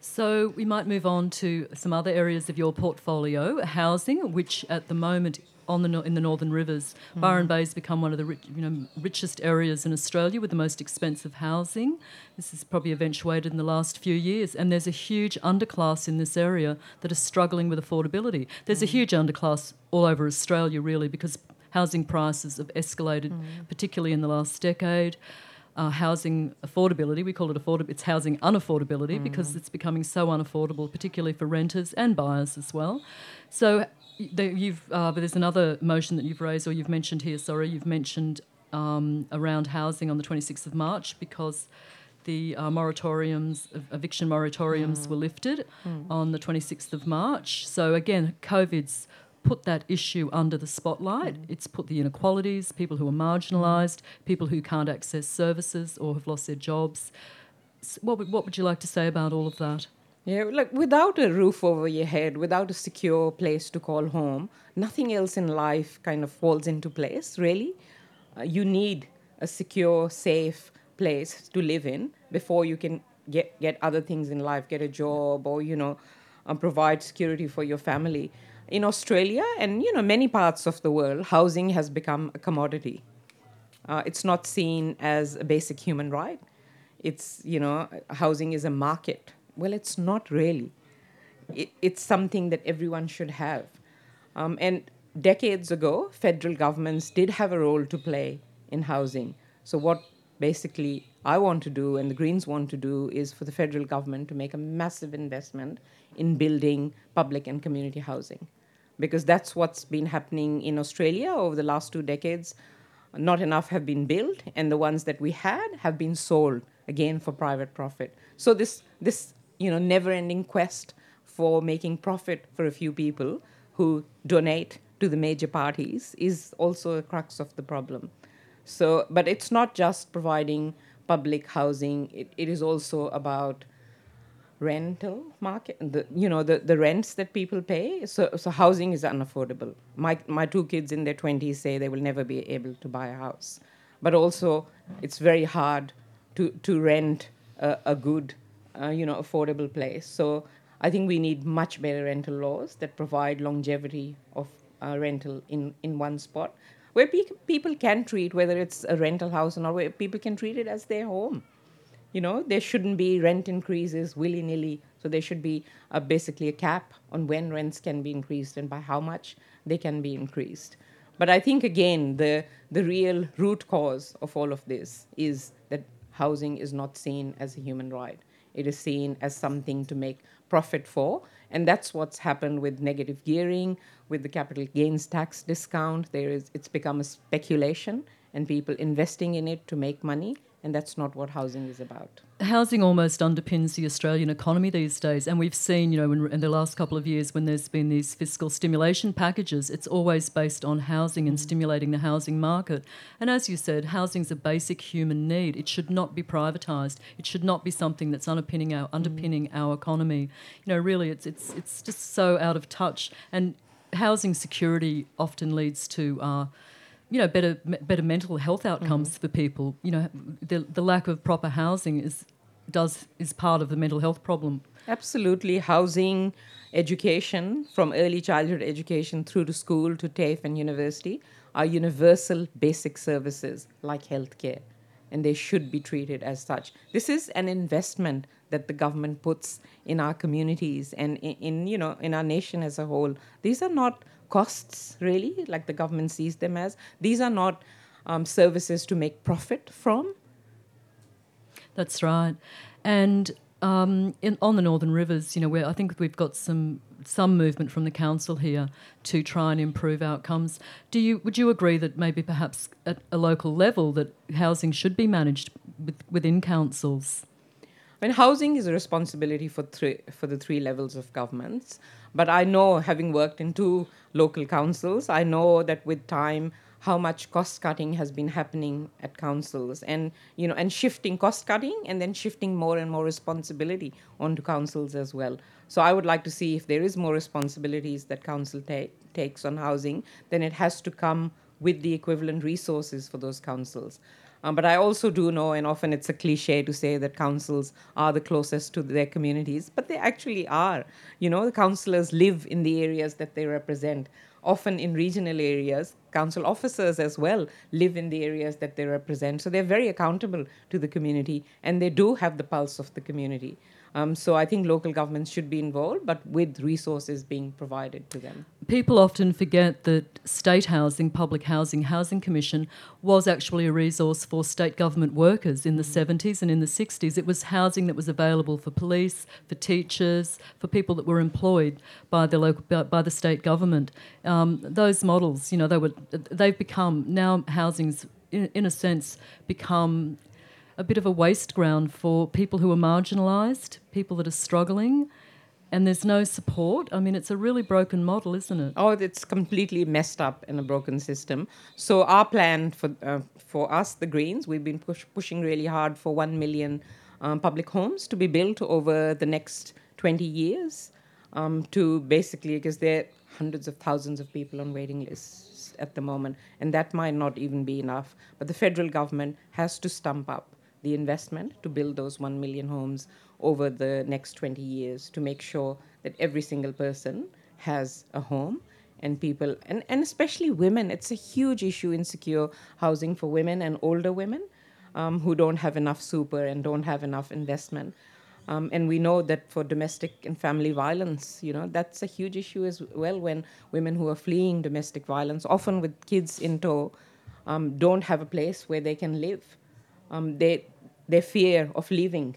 So we might move on to some other areas of your portfolio, housing, which at the moment on the in the Northern Rivers, mm. Byron Bay has become one of the rich, you know richest areas in Australia with the most expensive housing. This has probably eventuated in the last few years, and there's a huge underclass in this area that is struggling with affordability. There's mm. a huge underclass all over Australia, really, because housing prices have escalated, mm. particularly in the last decade. Uh, housing affordability, we call it affordable, it's housing unaffordability mm. because it's becoming so unaffordable, particularly for renters and buyers as well. So you've, uh, but there's another motion that you've raised or you've mentioned here, sorry, you've mentioned um, around housing on the 26th of March because the uh, moratoriums, eviction moratoriums mm. were lifted mm. on the 26th of March. So again, COVID's put that issue under the spotlight. Mm. It's put the inequalities, people who are marginalised, people who can't access services or have lost their jobs. What would, what would you like to say about all of that? Yeah, like without a roof over your head, without a secure place to call home, nothing else in life kind of falls into place, really. Uh, you need a secure, safe place to live in before you can get, get other things in life, get a job or, you know, um, provide security for your family in Australia and you know many parts of the world, housing has become a commodity. Uh, it's not seen as a basic human right. It's you know housing is a market. Well, it's not really. It, it's something that everyone should have. Um, and decades ago, federal governments did have a role to play in housing. So what basically I want to do and the Greens want to do is for the federal government to make a massive investment in building public and community housing because that's what's been happening in Australia over the last two decades. Not enough have been built, and the ones that we had have been sold again for private profit. So this this you know never-ending quest for making profit for a few people who donate to the major parties is also a crux of the problem. So, but it's not just providing public housing; it, it is also about rental market the you know the, the rents that people pay. So so housing is unaffordable. My my two kids in their 20s say they will never be able to buy a house. But also it's very hard to to rent a, a good uh, you know affordable place. So i think we need much better rental laws that provide longevity of uh, rental in in one spot where pe- people can treat whether it's a rental house or not where people can treat it as their home you know, there shouldn't be rent increases willy nilly. So there should be a, basically a cap on when rents can be increased and by how much they can be increased. But I think again, the the real root cause of all of this is that housing is not seen as a human right. It is seen as something to make profit for, and that's what's happened with negative gearing, with the capital gains tax discount. There is it's become a speculation, and people investing in it to make money and that's not what housing is about. Housing almost underpins the Australian economy these days, and we've seen, you know, in, in, the last couple of years when there's been these fiscal stimulation packages, it's always based on housing and mm. stimulating the housing market. And as you said, housing's a basic human need. It should not be privatised. It should not be something that's underpinning our underpinning mm. our economy. You know, really, it's it's it's just so out of touch. And housing security often leads to uh, you know better better mental health outcomes mm-hmm. for people. You know, the the lack of proper housing is does is part of the mental health problem. Absolutely, housing, education from early childhood education through to school to TAFE and university are universal basic services like healthcare, and they should be treated as such. This is an investment that the government puts in our communities and in, in you know in our nation as a whole. These are not costs, really, like the government sees them as. These are not um, services to make profit from. That's right. And um, in, on the Northern Rivers, you know, where I think we've got some some movement from the council here to try and improve outcomes. Do you would you agree that maybe perhaps at a local level that housing should be managed with, within councils? Mean, housing is a responsibility for three for the three levels of governments. But I know, having worked in two local councils, I know that with time, how much cost cutting has been happening at councils. And you know and shifting cost cutting and then shifting more and more responsibility onto councils as well. So i would like to see if there is more responsibilities that council ta- takes on housing then it has to come with the equivalent resources for those councils Um, but I also do know, and often it's a cliche to say that councils are the closest to their communities, but they actually are. You know, the councillors live in the areas that they represent. Often in regional areas, council officers as well live in the areas that they represent. So they're very accountable to the community and they do have the pulse of the community. Um, so I think local governments should be involved, but with resources being provided to them. People often forget that state housing, public housing, housing commission was actually a resource for state government workers in the mm. 70s and in the 60s. It was housing that was available for police, for teachers, for people that were employed by the local by the state government. Um, those models, you know, they were they've become now housing's in, in a sense become a bit of a waste ground for people who are marginalised, people that are struggling, and there's no support. I mean, it's a really broken model, isn't it? Oh, it's completely messed up in a broken system. So our plan for uh, for us, the Greens, we've been push, pushing really hard for one million um, public homes to be built over the next 20 years. Um, to basically, because there are hundreds of thousands of people on waiting lists at the moment, and that might not even be enough. But the federal government has to stump up the investment to build those 1 million homes over the next 20 years to make sure that every single person has a home and people and, and especially women it's a huge issue in secure housing for women and older women um, who don't have enough super and don't have enough investment um, and we know that for domestic and family violence you know that's a huge issue as well when women who are fleeing domestic violence often with kids in tow um, don't have a place where they can live um, they their fear of leaving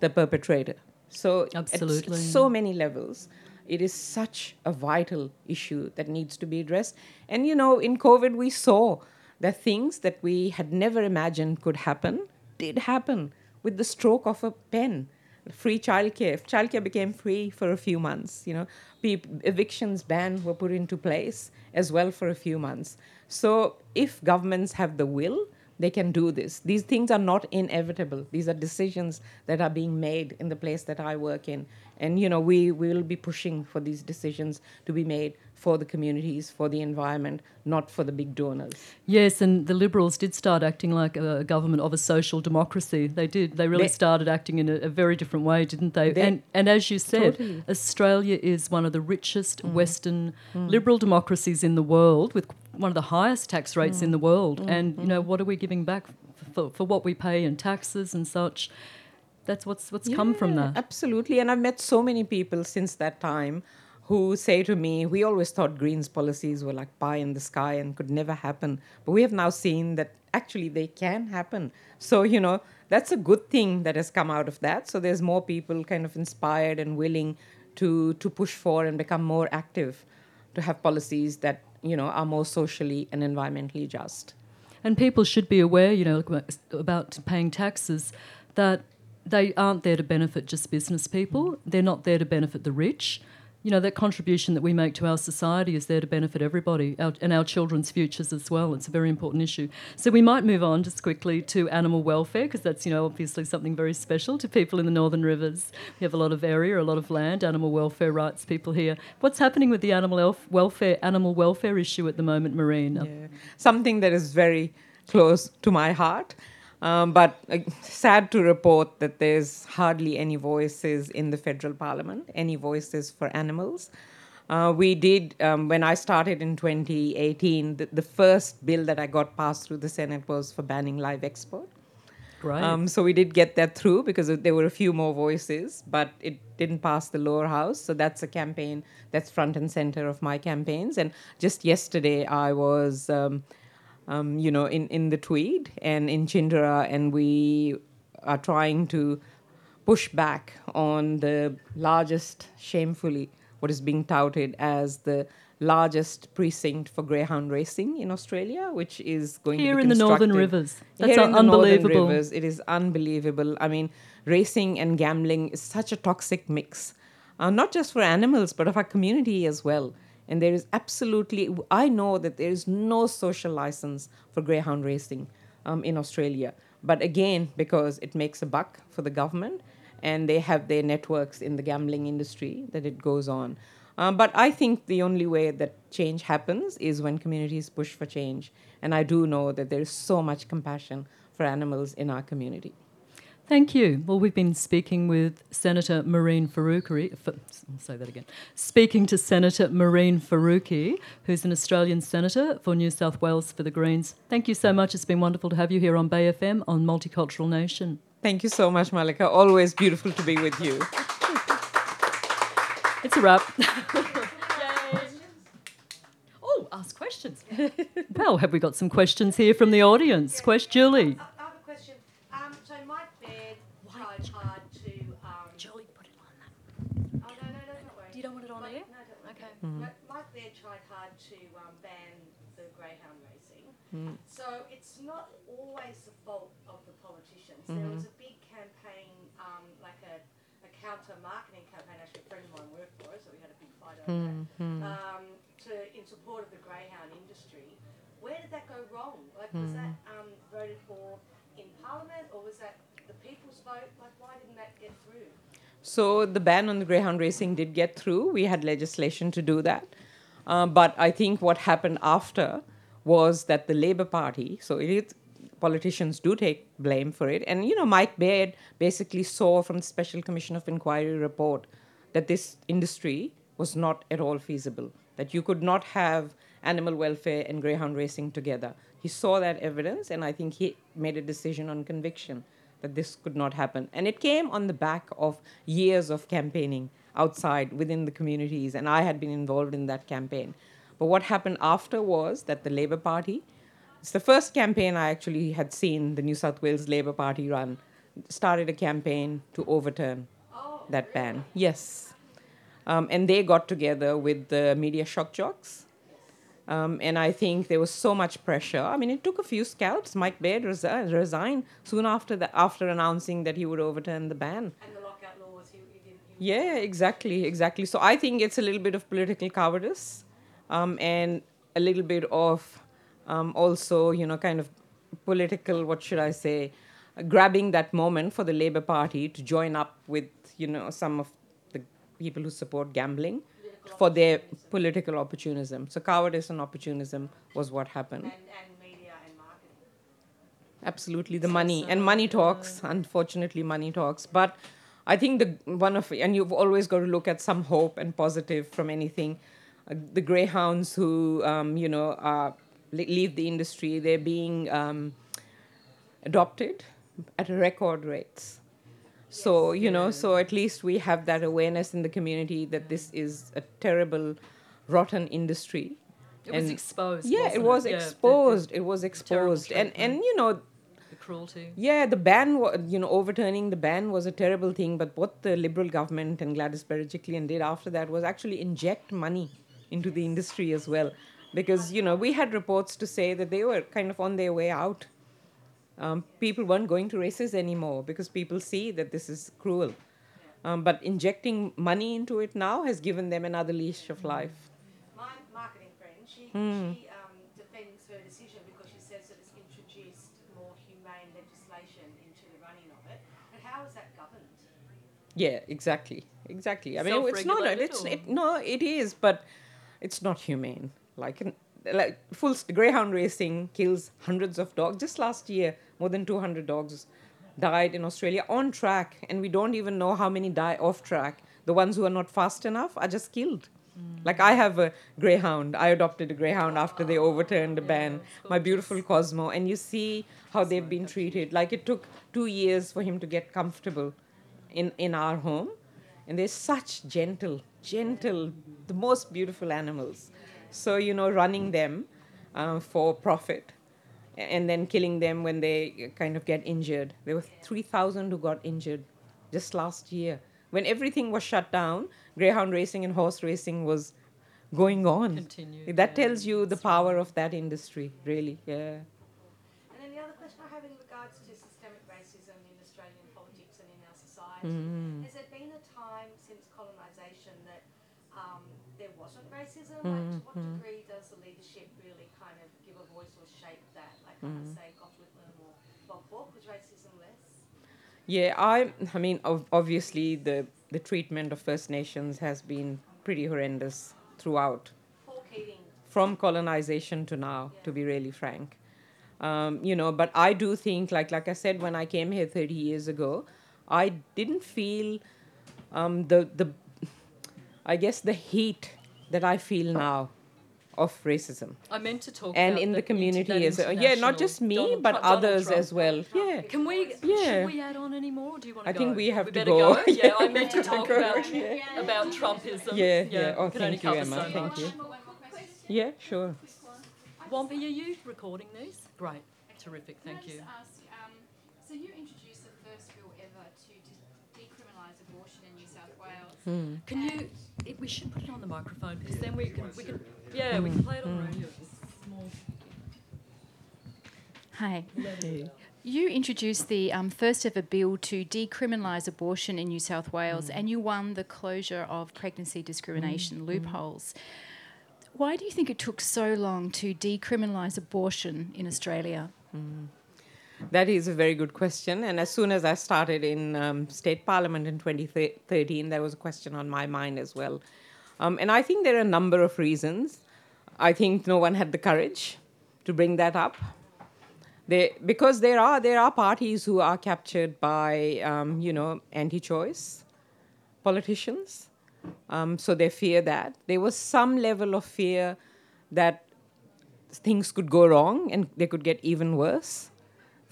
the perpetrator. So absolutely, so many levels. It is such a vital issue that needs to be addressed. And you know, in COVID, we saw that things that we had never imagined could happen did happen with the stroke of a pen. Free childcare. Childcare became free for a few months. You know, evictions ban were put into place as well for a few months. So if governments have the will they can do this. These things are not inevitable. These are decisions that are being made in the place that I work in. And, you know, we, we will be pushing for these decisions to be made for the communities, for the environment, not for the big donors. Yes, and the Liberals did start acting like a government of a social democracy. They did. They really they, started acting in a, a, very different way, didn't they? they and, and as you said, totally. Australia is one of the richest mm. Western mm. liberal democracies in the world with one of the highest tax rates mm. in the world. Mm. And, you know, mm. what are we giving back for, for what we pay in taxes and such? That's what's what's yeah, come from that. Absolutely. And I've met so many people since that time who say to me, We always thought Greens policies were like pie in the sky and could never happen. But we have now seen that actually they can happen. So, you know, that's a good thing that has come out of that. So there's more people kind of inspired and willing to, to push for and become more active to have policies that, you know, are more socially and environmentally just. And people should be aware, you know, about paying taxes, that they aren't there to benefit just business people. They're not there to benefit the rich you know, that contribution that we make to our society is there to benefit everybody our, and our children's futures as well. It's a very important issue. So we might move on just quickly to animal welfare because that's, you know, obviously something very special to people in the Northern Rivers. We have a lot of area, a lot of land, animal welfare rights people here. What's happening with the animal elf- welfare animal welfare issue at the moment, Mehreen? Yeah. Something that is very close to my heart. Um, but uh, sad to report that there's hardly any voices in the federal parliament, any voices for animals. Uh, we did, um, when I started in 2018, the, the, first bill that I got passed through the Senate was for banning live export. Right. Um, so we did get that through because there were a few more voices, but it didn't pass the lower house. So that's a campaign that's front and center of my campaigns. And just yesterday, I was um, you know, in, in the Tweed and in Chinderah, and we are trying to push back on the largest, shamefully, what is being touted as the largest precinct for greyhound racing in Australia, which is going here to be in the Northern Rivers. That's here in the unbelievable. Northern Rivers, it is unbelievable. I mean, racing and gambling is such a toxic mix, uh, not just for animals but of our community as well. And there is absolutely, I know that there is no social license for greyhound racing um, in Australia. But again, because it makes a buck for the government and they have their networks in the gambling industry, that it goes on. Um, but I think the only way that change happens is when communities push for change. And I do know that there is so much compassion for animals in our community. Thank you. Well, we've been speaking with Senator Mehreen Faruqi. I'll say that again. Speaking to Senator Mehreen Faruqi, who's an Australian senator for New South Wales for the Greens. Thank you so much. It's been wonderful to have you here on Bay FM on Multicultural Nation. Thank you so much, Malika. Always beautiful to be with you. It's a wrap. oh, ask questions. well, have we got some questions here from the audience? Question, Julie. Mm. Mike Baird tried hard to um, ban the greyhound racing. Mm. So it's not always the fault of the politicians. Mm-hmm. There was a big campaign, um, like a, a counter marketing campaign. Actually, a friend of mine worked for us, so we had a big fight over mm-hmm. that. Um, to in support of the greyhound industry. Where did that go wrong? Like, was mm. that um, voted for in Parliament, or was that the people's vote? Like, why didn't that get through? So the ban on the greyhound racing did get through. We had legislation to do that. Uh, but I think what happened after was that the Labour Party, so it politicians do take blame for it. And, you know, Mike Baird basically saw from the Special Commission of Inquiry report that this industry was not at all feasible, that you could not have animal welfare and greyhound racing together. He saw that evidence, and I think he made a decision on conviction this could not happen. And it came on the back of years of campaigning outside within the communities, and I had been involved in that campaign. But what happened after was that the Labour Party, it's the first campaign I actually had seen the New South Wales Labour Party run, started a campaign to overturn oh, that really? ban. Yes. Um, and they got together with the media shock jocks um, and I think there was so much pressure. I mean, it took a few scalps. Mike Baird resi- resigned soon after that, after announcing that he would overturn the ban. And the lockout laws. He, he didn't, he yeah, exactly, exactly. So I think it's a little bit of political cowardice, um, and a little bit of um, also, you know, kind of political. What should I say? Uh, grabbing that moment for the Labour Party to join up with, you know, some of the people who support gambling for their political opportunism. So cowardice and opportunism was what happened. And, and media and marketing. Absolutely, the money and money talks. Unfortunately, money talks. But I think the one of and you've always got to look at some hope and positive from anything. Uh, the greyhounds who um, you know uh, leave the industry, they're being um, adopted at record rates. So, you know, so at least we have that awareness in the community that this is a terrible, rotten industry. It and was exposed. Yeah, it was it? exposed. Yeah, the, the, it was exposed. And and you know the cruelty. Yeah, the ban you know, overturning the ban was a terrible thing, but what the Liberal government and Gladys Berejiklian did after that was actually inject money into the industry as well. Because, you know, we had reports to say that they were kind of on their way out um, people weren't going to races anymore because people see that this is cruel. Um, but injecting money into it now has given them another leash of life. My marketing friend, she, mm. she um, defends her decision because she says that it's introduced more humane legislation into the running of it. But how is that governed? Yeah, exactly, exactly. I mean, it's not. It's it, no, it is, but it's not humane. Like, like full greyhound racing kills hundreds of dogs. Just last year, more than 200 dogs died in Australia on track, and we don't even know how many die off track. The ones who are not fast enough are just killed. Mm. Like I have a greyhound. I adopted a greyhound after they overturned the yeah, ban. My beautiful Cosmo, and you see how they've been treated. Like it took two years for him to get comfortable in in our home, and they're such gentle, gentle, the most beautiful animals. So you know, running them uh, for profit and then killing them when they kind of get injured. There were 3,000 who got injured just last year. When everything was shut down, greyhound racing and horse racing was going on. Continued, that yeah. tells you the power of that industry, really. Yeah. And then the other question I have in regards to systemic racism in Australian politics and in our society, mm. has there been a time since colonisation that um, there wasn't racism? Mm. Like, to what mm-hmm. degree does the leadership really kind of give a voice or shape that? Like, can I say Gough Whitlam or Bob Hawke? Was racism less? Yeah, I, I mean, obviously the the treatment of First Nations has been pretty horrendous throughout. From colonization to now, yeah. to be really frank. Um, you know, but I do think, like like I said, when I came here 30 years ago, I didn't feel um, the the I guess the heat that I feel now of racism I meant to talk and about in the that community inter- as that well. Yeah, not just me, Donald but Trump- Donald others Trump. as well. Yeah. Can we? Yeah. Should we add on any more? Do you want to I go? think we have to go. go. Yeah, I meant to talk Go, about yeah. about Trumpism. Yeah, yeah. Oh, we can only thank you, Emma. so Thank much. you. One more question. Yeah, sure. Wampy, are you recording these? Great, terrific. Can I Thank you. ask, um, so you introduced the first bill ever to decriminalise abortion in New South Wales. Hmm. Can you? It, we should put it on the microphone because then we can we can yeah we can play it on the Hmm. radio. It's small. Hi. You introduced the um, first ever bill to decriminalise abortion in New South Wales, and you won the closure of pregnancy discrimination loopholes. Why do you think it took so long to decriminalise abortion in Australia? That is a very good question. And as soon as I started in um, state parliament in 2013, there was a question on my mind as well. Um, and I think there are a number of reasons. I think no one had the courage to bring that up. They, because there are there are parties who are captured by um, you know anti-choice politicians, um, so they fear that there was some level of fear that things could go wrong and they could get even worse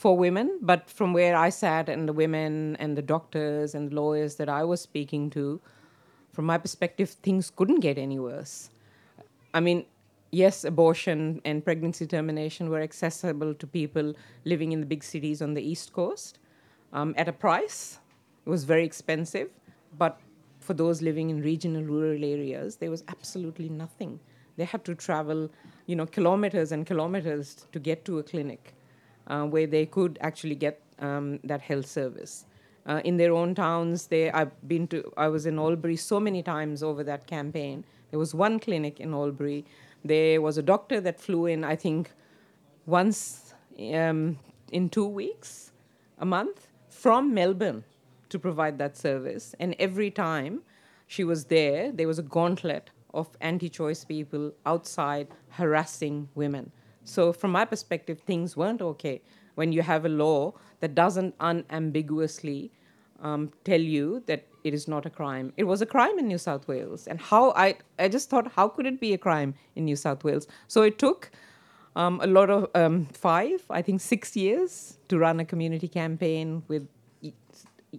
for women. But from where I sat and the women and the doctors and lawyers that I was speaking to, from my perspective, things couldn't get any worse. I mean, yes, abortion and pregnancy termination were accessible to people living in the big cities on the East Coast um, at a price. It was very expensive, but for those living in regional rural areas, there was absolutely nothing. They had to travel, you know, kilometers and kilometers to get to a clinic uh, where they could actually get um, that health service. Uh, in their own towns, they I've been to. I was in Albury so many times over that campaign. There was one clinic in Albury. There was a doctor that flew in. I think once um, in two weeks, a month from Melbourne to provide that service. And every time she was there, there was a gauntlet of anti choice people outside harassing women. So, from my perspective, things weren't okay when you have a law that doesn't unambiguously um, tell you that it is not a crime. It was a crime in New South Wales. And how I, I just thought, how could it be a crime in New South Wales? So, it took um, a lot of um, five, I think six years to run a community campaign with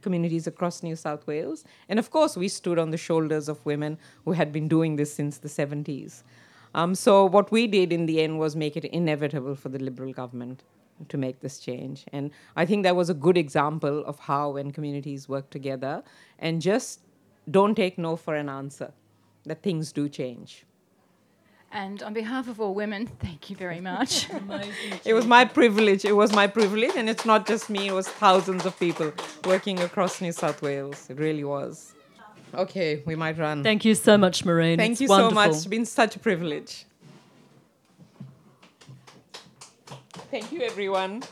communities across New South Wales. And of course, we stood on the shoulders of women who had been doing this since the 70s. Um, so, what we did in the end was make it inevitable for the Liberal government to make this change. And I think that was a good example of how, when communities work together and just don't take no for an answer, that things do change. And on behalf of all women, thank you very much. It was my privilege. It was my privilege, and it's not just me. It was thousands of people working across New South Wales. It really was. Okay, we might run. Thank you so much, Mehreen. Thank It's you wonderful. so much. It's been such a privilege. Thank you, everyone.